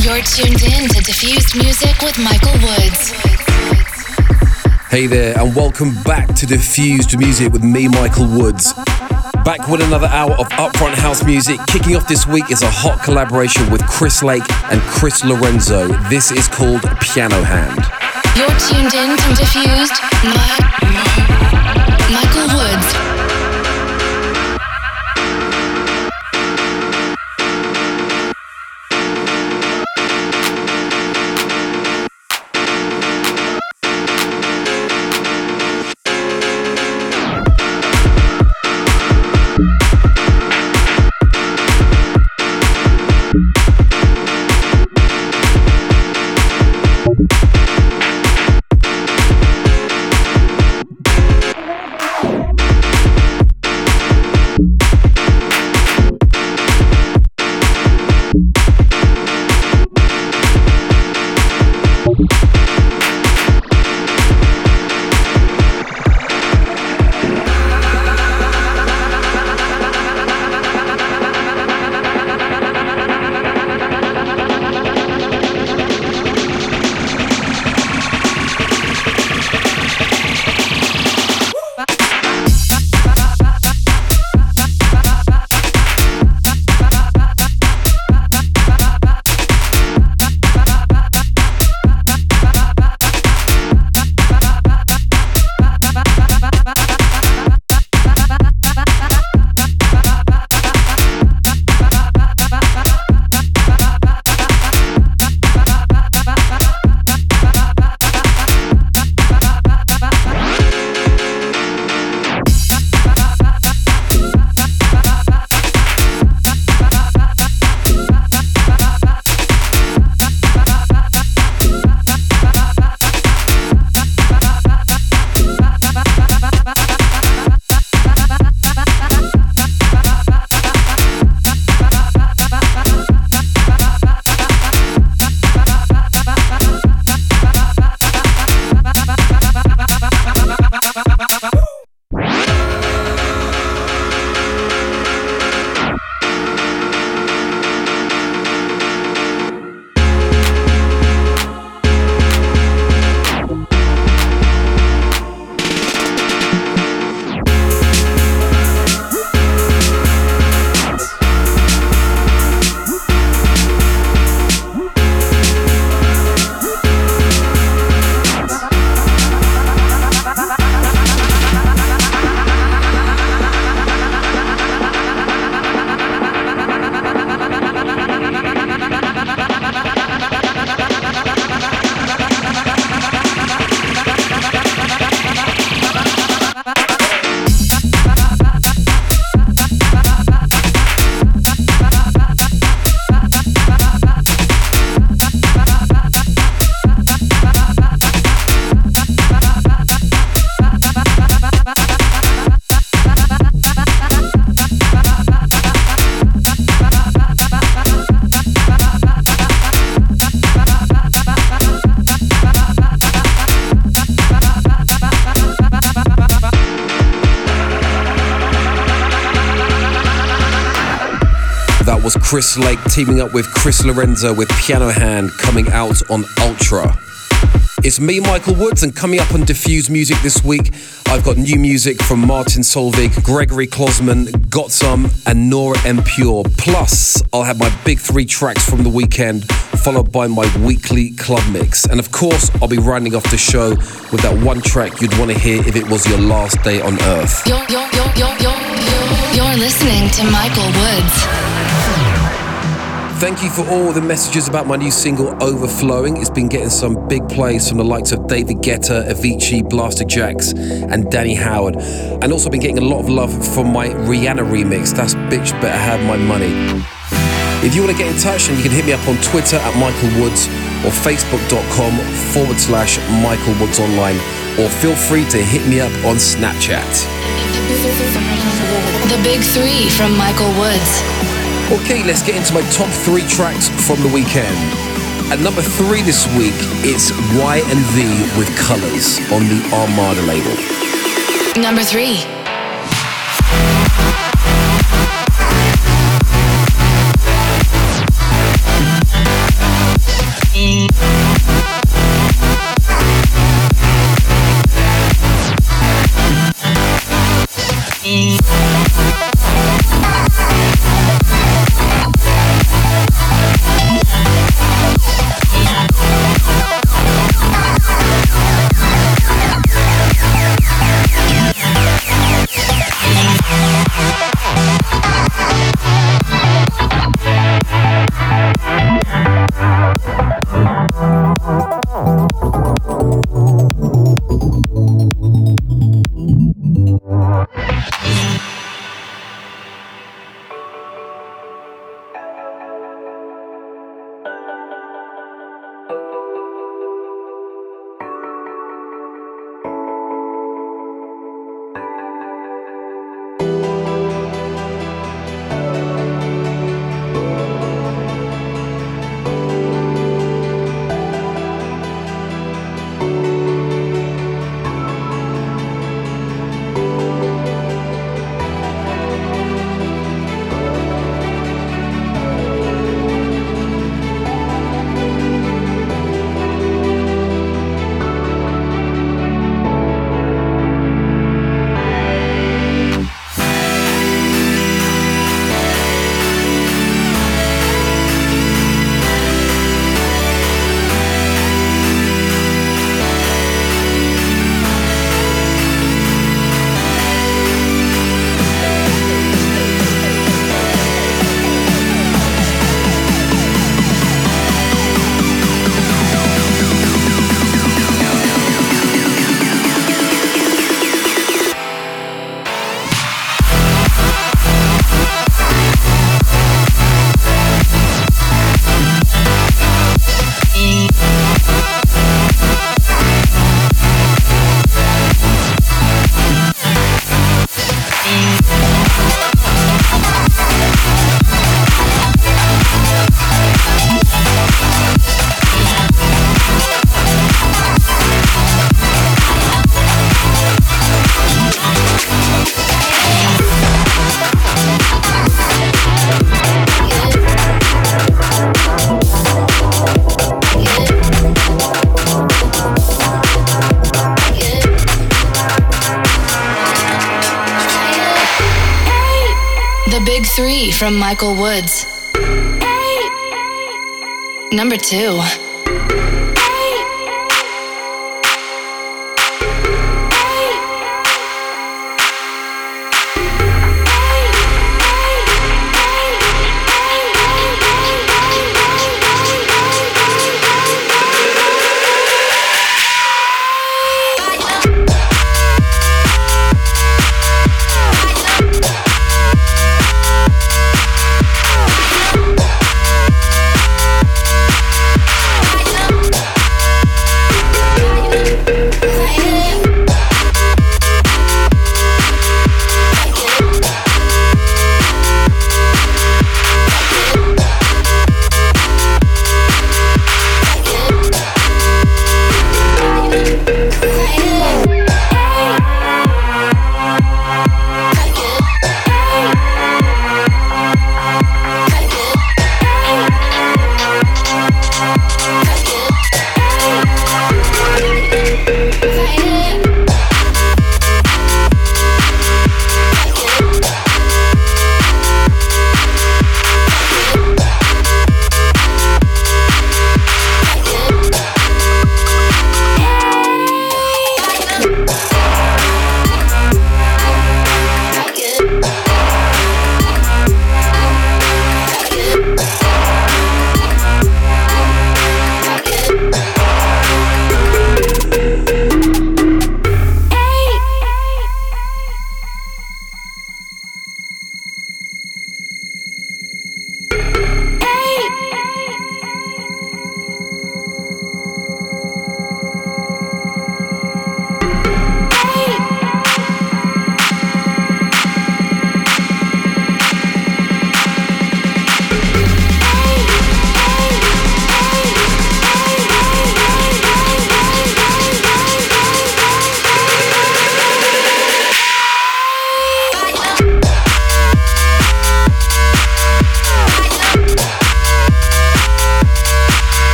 You're tuned in to Diffused Music with Michael Woods. Hey there, and welcome back to Diffused Music with me, Michael Woods. Back with another hour of upfront house music. Kicking off this week is a hot collaboration with Chris Lake and Chris Lorenzo. This is called Piano Hand. You're tuned in to Diffused Mi- Michael Woods. Chris Lake teaming up with Chris Lorenzo with Piano Hand coming out on Ultra. It's me, Michael Woods, and coming up on Diffuse Music this week, I've got new music from Martin Solveig, Gregori Klosman, Got Some, and Nora En Pure. Plus, I'll have my big three tracks from the weekend, followed by my weekly club mix. And of course, I'll be rounding off the show with that one track you'd want to hear if it was your last day on Earth. You're, you're, you're, you're listening to Michael Woods. Thank you for all the messages about my new single Overflowing. It's been getting some big plays from the likes of David Guetta, Avicii, Blasterjaxx, and Danny Howard. And also been getting a lot of love from my Rihanna remix. That's Bitch Better Have My Money. If you want to get in touch, then you can hit me up on Twitter at Michael Woods or facebook.com forward slash Michael Woods Online, or feel free to hit me up on Snapchat. The Big Three from Michael Woods. Okay, let's get into my top three tracks from the weekend. At number three this week, it's Y and V with Colors on the Armada label. Number three. From Michael Woods. Number two.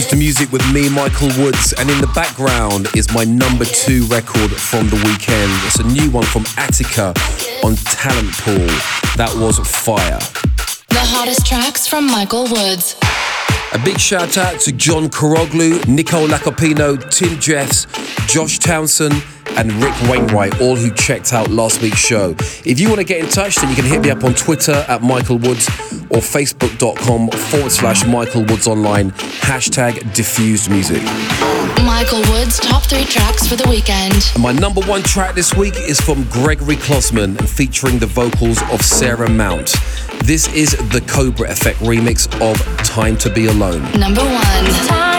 Diffused music with me, Michael Woods, and in the background is my number two record from the weekend. It's a new one from Attica on Talent Pool. That was Fire. The hottest tracks from Michael Woods. A big shout out to John Koroglu, Nicole Lacopino, Tim Jeffs, Josh Townsend, and Rick Wainwright, all who checked out last week's show. If you want to get in touch, then you can hit me up on Twitter at Michael Woods or facebook.com forward slash Michael Woods online, hashtag diffused music. Michael Woods' top three tracks for the weekend. My number one track this week is from Gregori Klosman and featuring the vocals of Sarah Mount. This is the Cobra Effect remix of Time to Be Alone. Number one.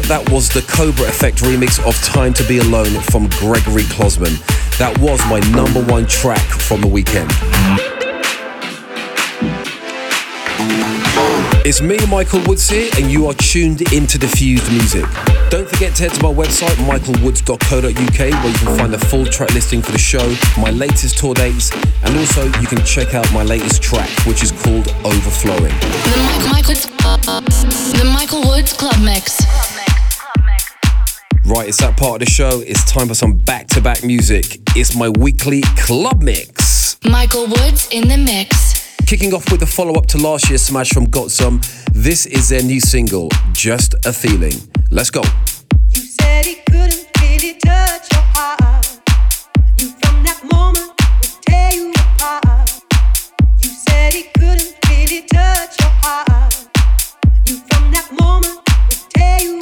That was the Cobra Effect remix of Time to Be Alone from Gregori Klosman. That was my number one track from the weekend. It's me, Michael Woods here, and you are tuned into Diffused Music. Don't forget to head to my website, michaelwoods.co.uk, where you can find the full track listing for the show, my latest tour dates, and also you can check out my latest track, which is called Overflowing. The, Michael, the Michael Woods Club Mix. Right, it's that part of the show. It's time for some back to back music. It's my weekly club mix. Michael Woods in the mix. Kicking off with the follow up to last year's smash from Got Some. This is their new single, Just a Feeling. Let's go. You said he couldn't really touch your heart. You from that moment would tear you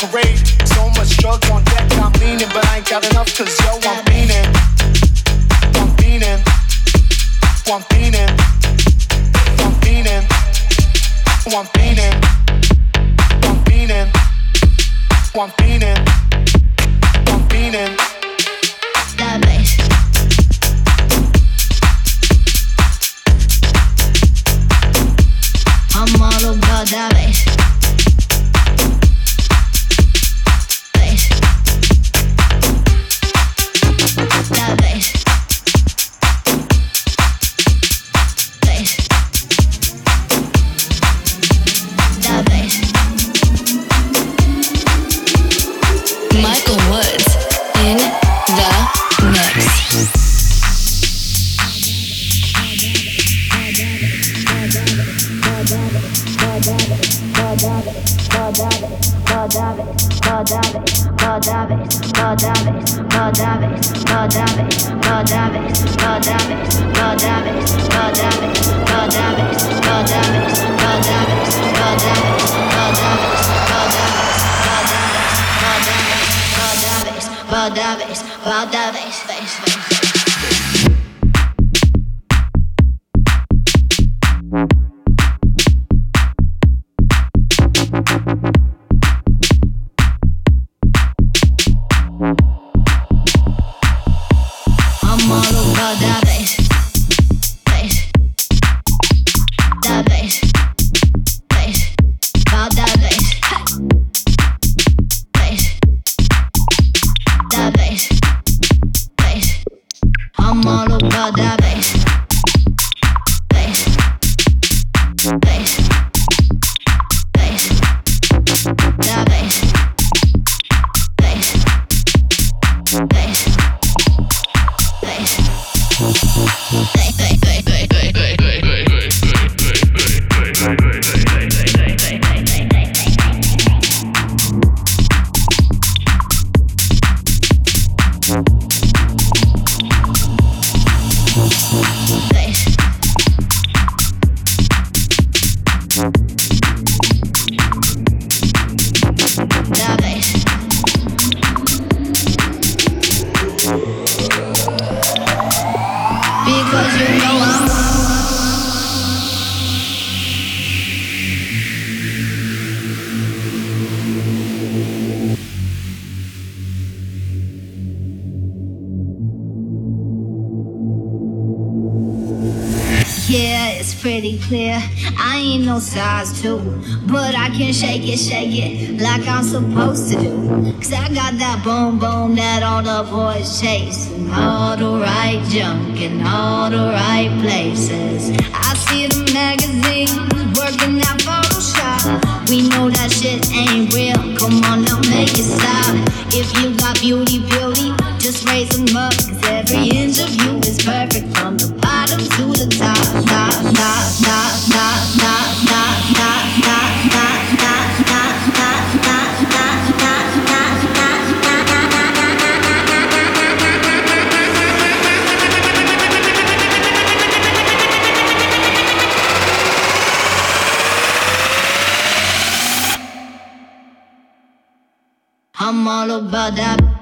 So much drugs on deck, I'm leaning, but I ain't got enough, cause yo, But I can shake it, shake it like I'm supposed to do. Cause I got that boom boom that all the boys chase. And all the right junk in all the right places. I see the magazines working that Photoshop. We know that shit ain't real. Come on now, make it stop. If you got beauty, beauty, just raise them up. all about that.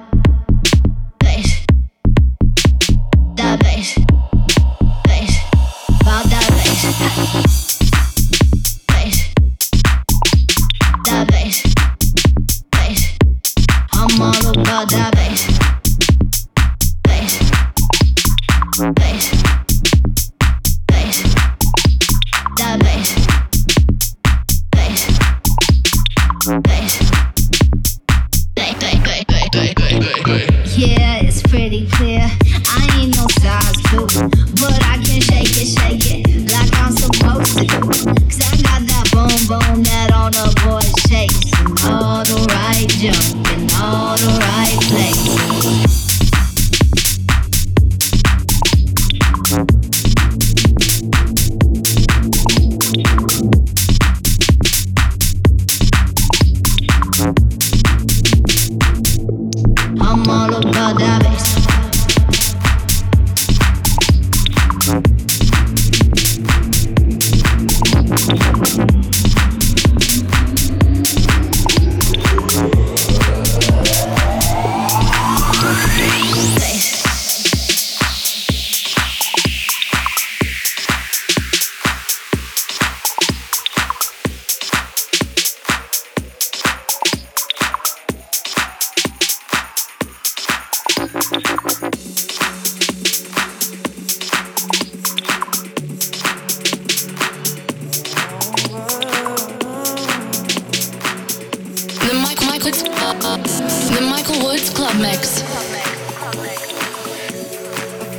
The Michael Michael's The Michael Woods Club Mix.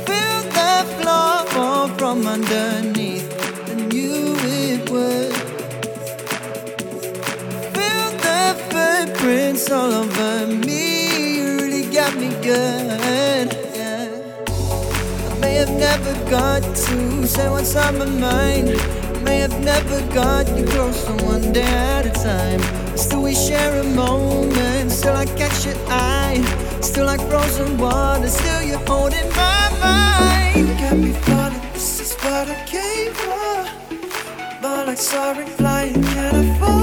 Feel the floor fall from underneath. I knew it would. Feel the footprints all over me. You really got me good. Yeah. I may have never got to say what's on my mind. May have never got you close to one day at a time. Still we share a moment. Still I catch your eye. Still like frozen water. Still you're holding my mind. You got me falling. This is what I came for. More like soaring, flying, Can I fall.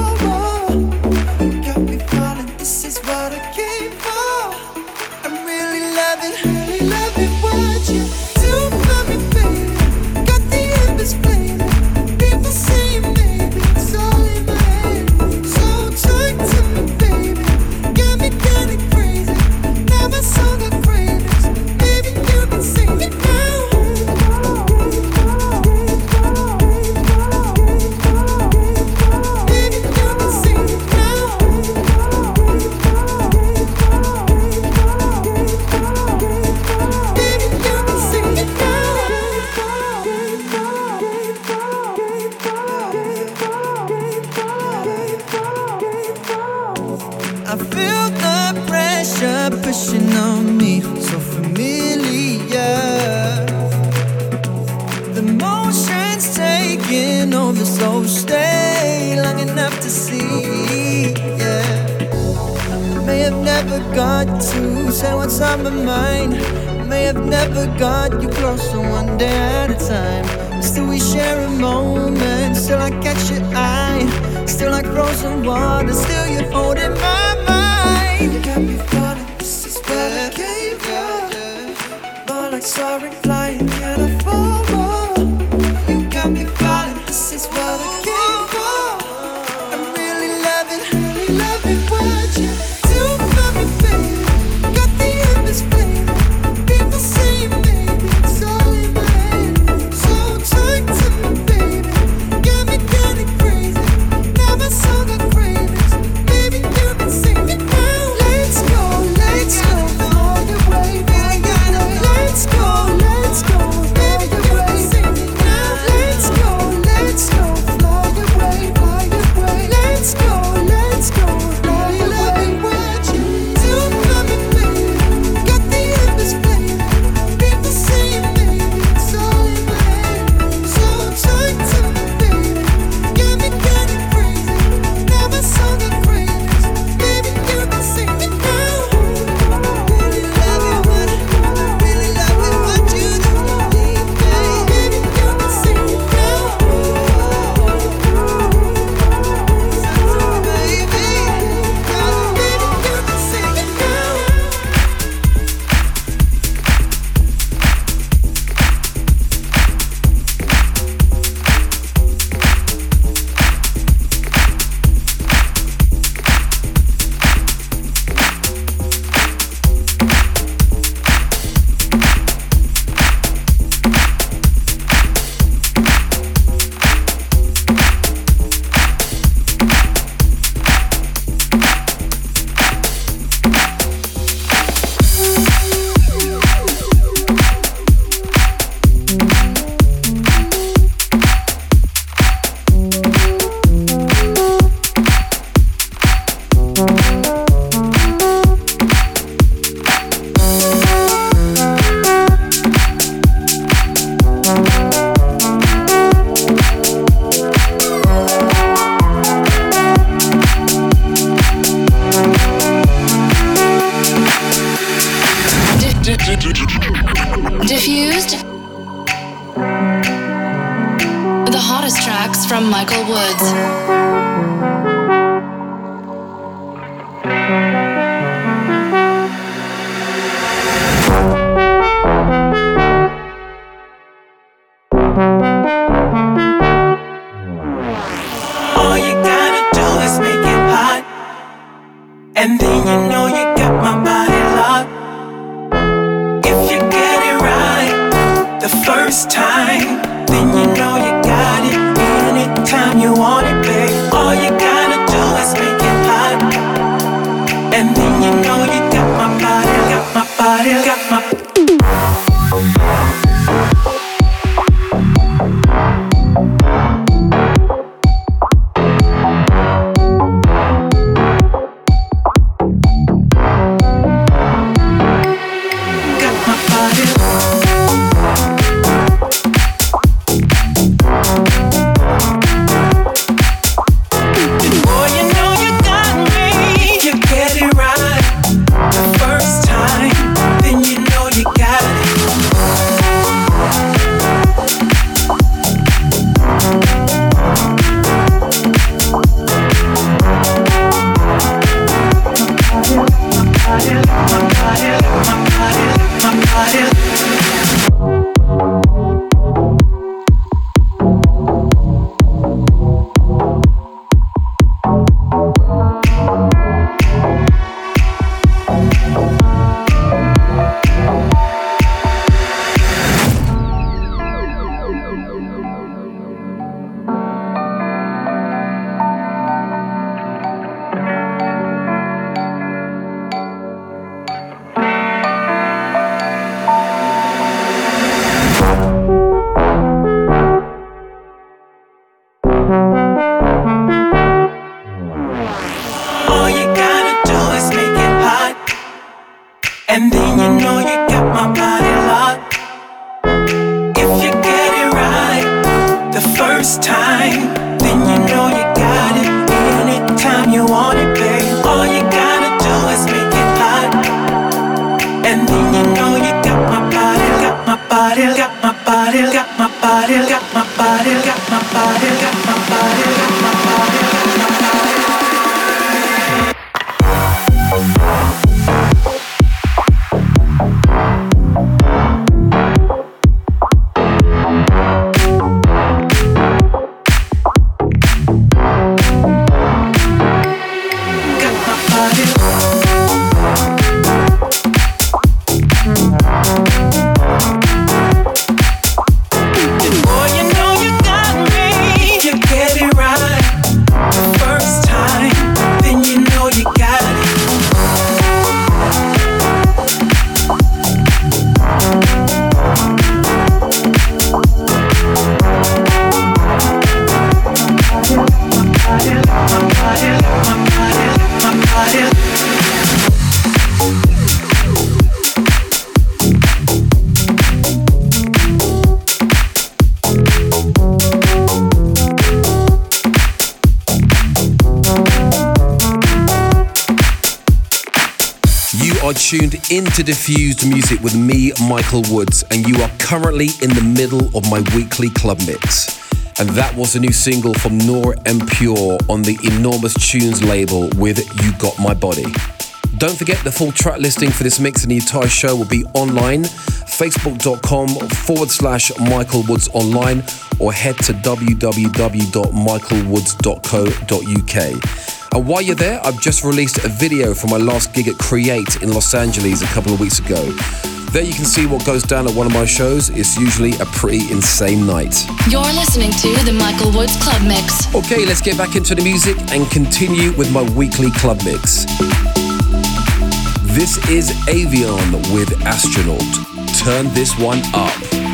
inside my mind. May have never got you closer one day at a time. Still, we share a moment. Still, I catch your eye. Still, like frozen water. Still, you're holding my mind. You got me falling. This is where I came from. But like soaring. Tuned into Diffused Music with me, Michael Woods, and you are currently in the middle of my weekly club mix. And that was a new single from Nora En Pure on the Enormous Tunes label with You Got My Body. Don't forget the full track listing for this mix and the entire show will be online, facebook.com forward slash Michael Woods online, or head to www.michaelwoods.co.uk. And while you're there, I've just released a video from my last gig at Create in Los Angeles a couple of weeks ago. There you can see what goes down at one of my shows. It's usually a pretty insane night. You're listening to the Michael Woods Club Mix. Okay, let's get back into the music and continue with my weekly club mix. This is Avion with Astronaut. Turn this one up.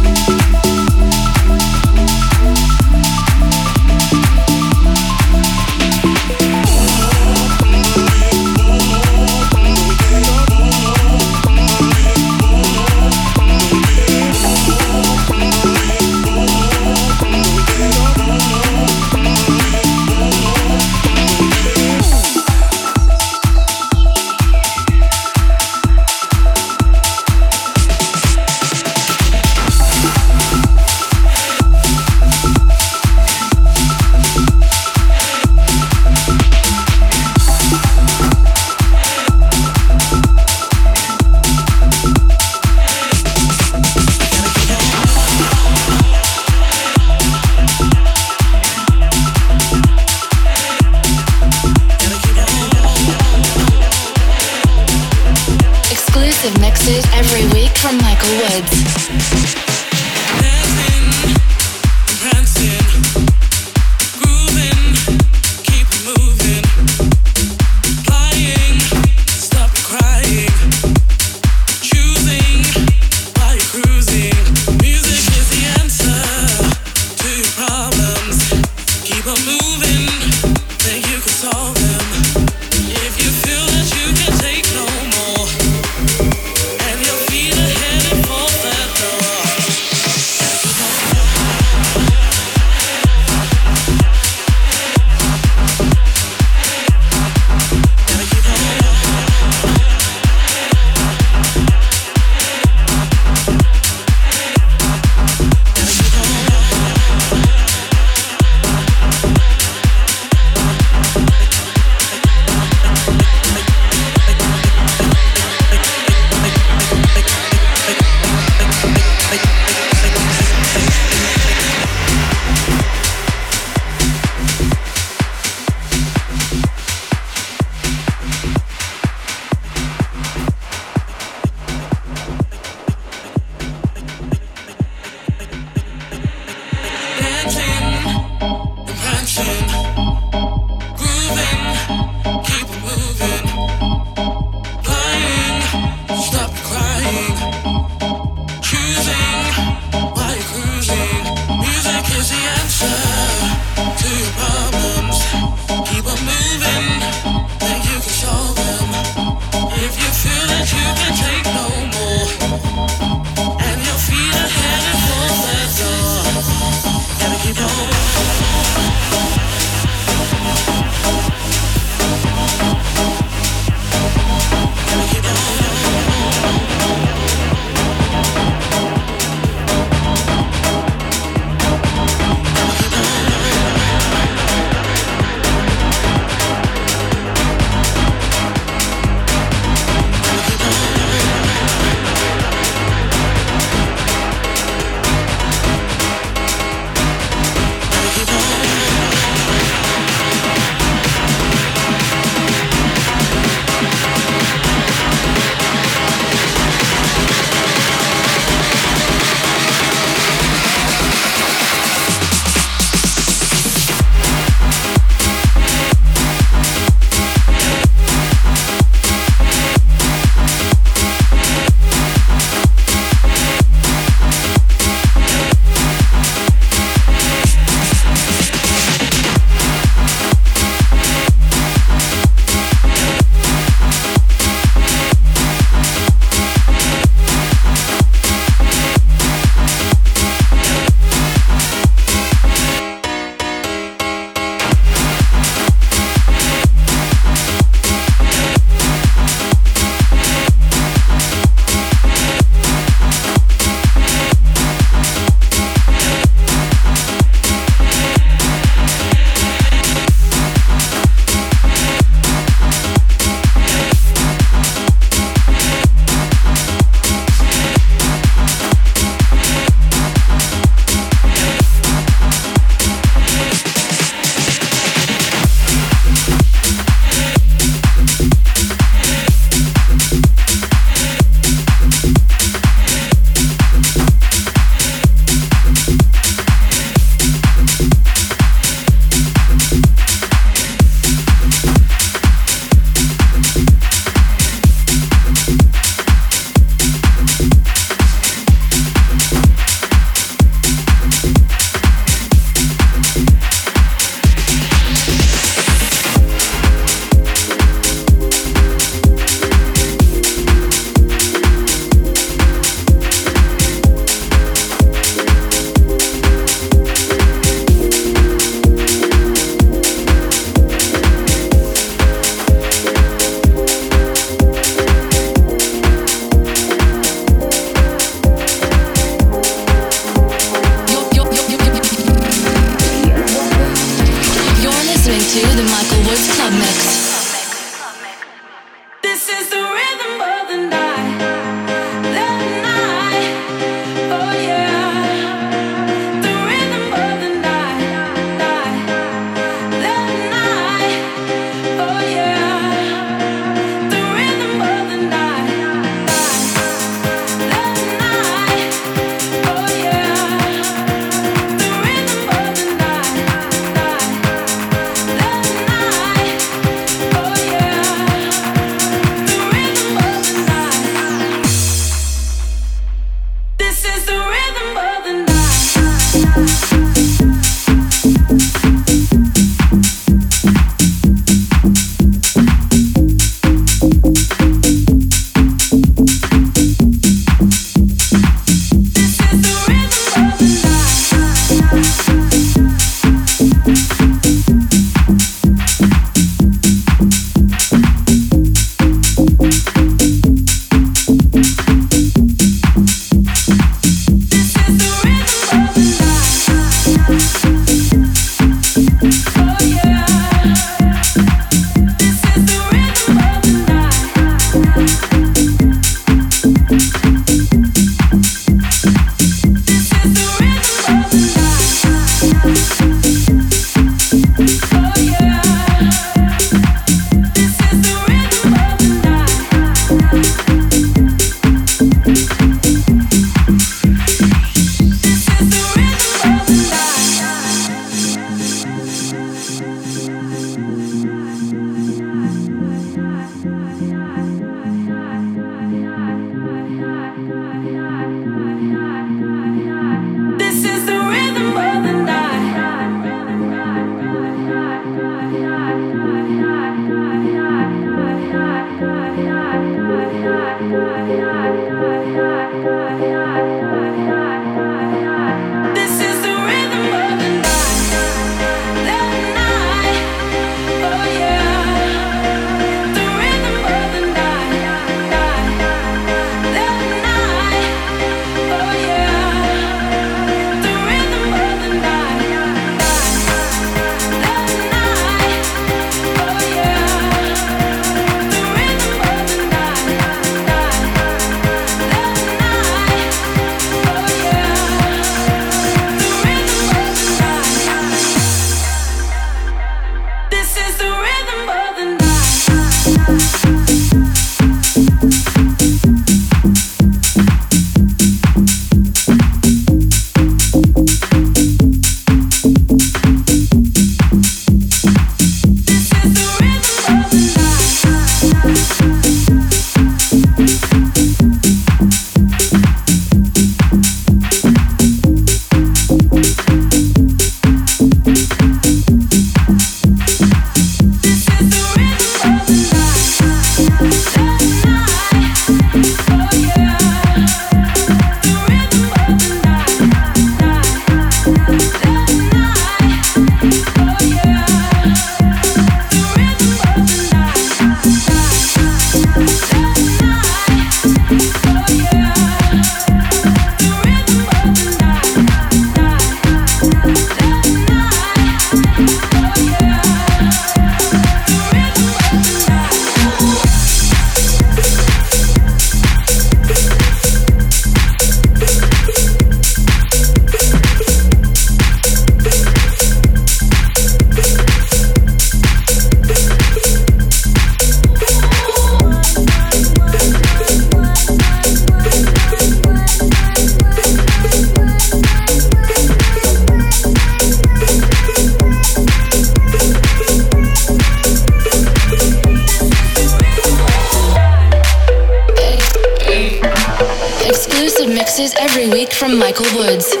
From Michael Woods.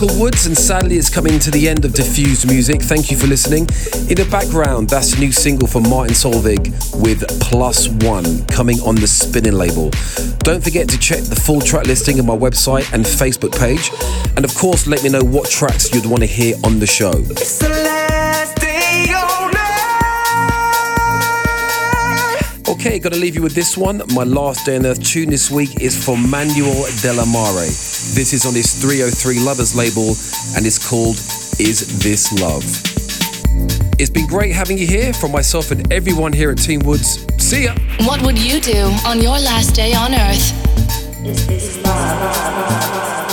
Michael Woods, and sadly it's coming to the end of Diffused Music. Thank you for listening. In the background, that's a new single from Martin Solveig with Plus One coming on the Spinnin' label. Don't forget to check the full track listing on my website and Facebook page. And of course, let me know what tracks you'd want to hear on the show. Okay, gotta leave you with this one. My last day on earth tune this week is for Manuel De La Mare. This is on his 303 Lovers label and it's called Is This Love? It's been great having you here from myself and everyone here at Team Woods. See ya! What would you do on your last day on earth? Is this love?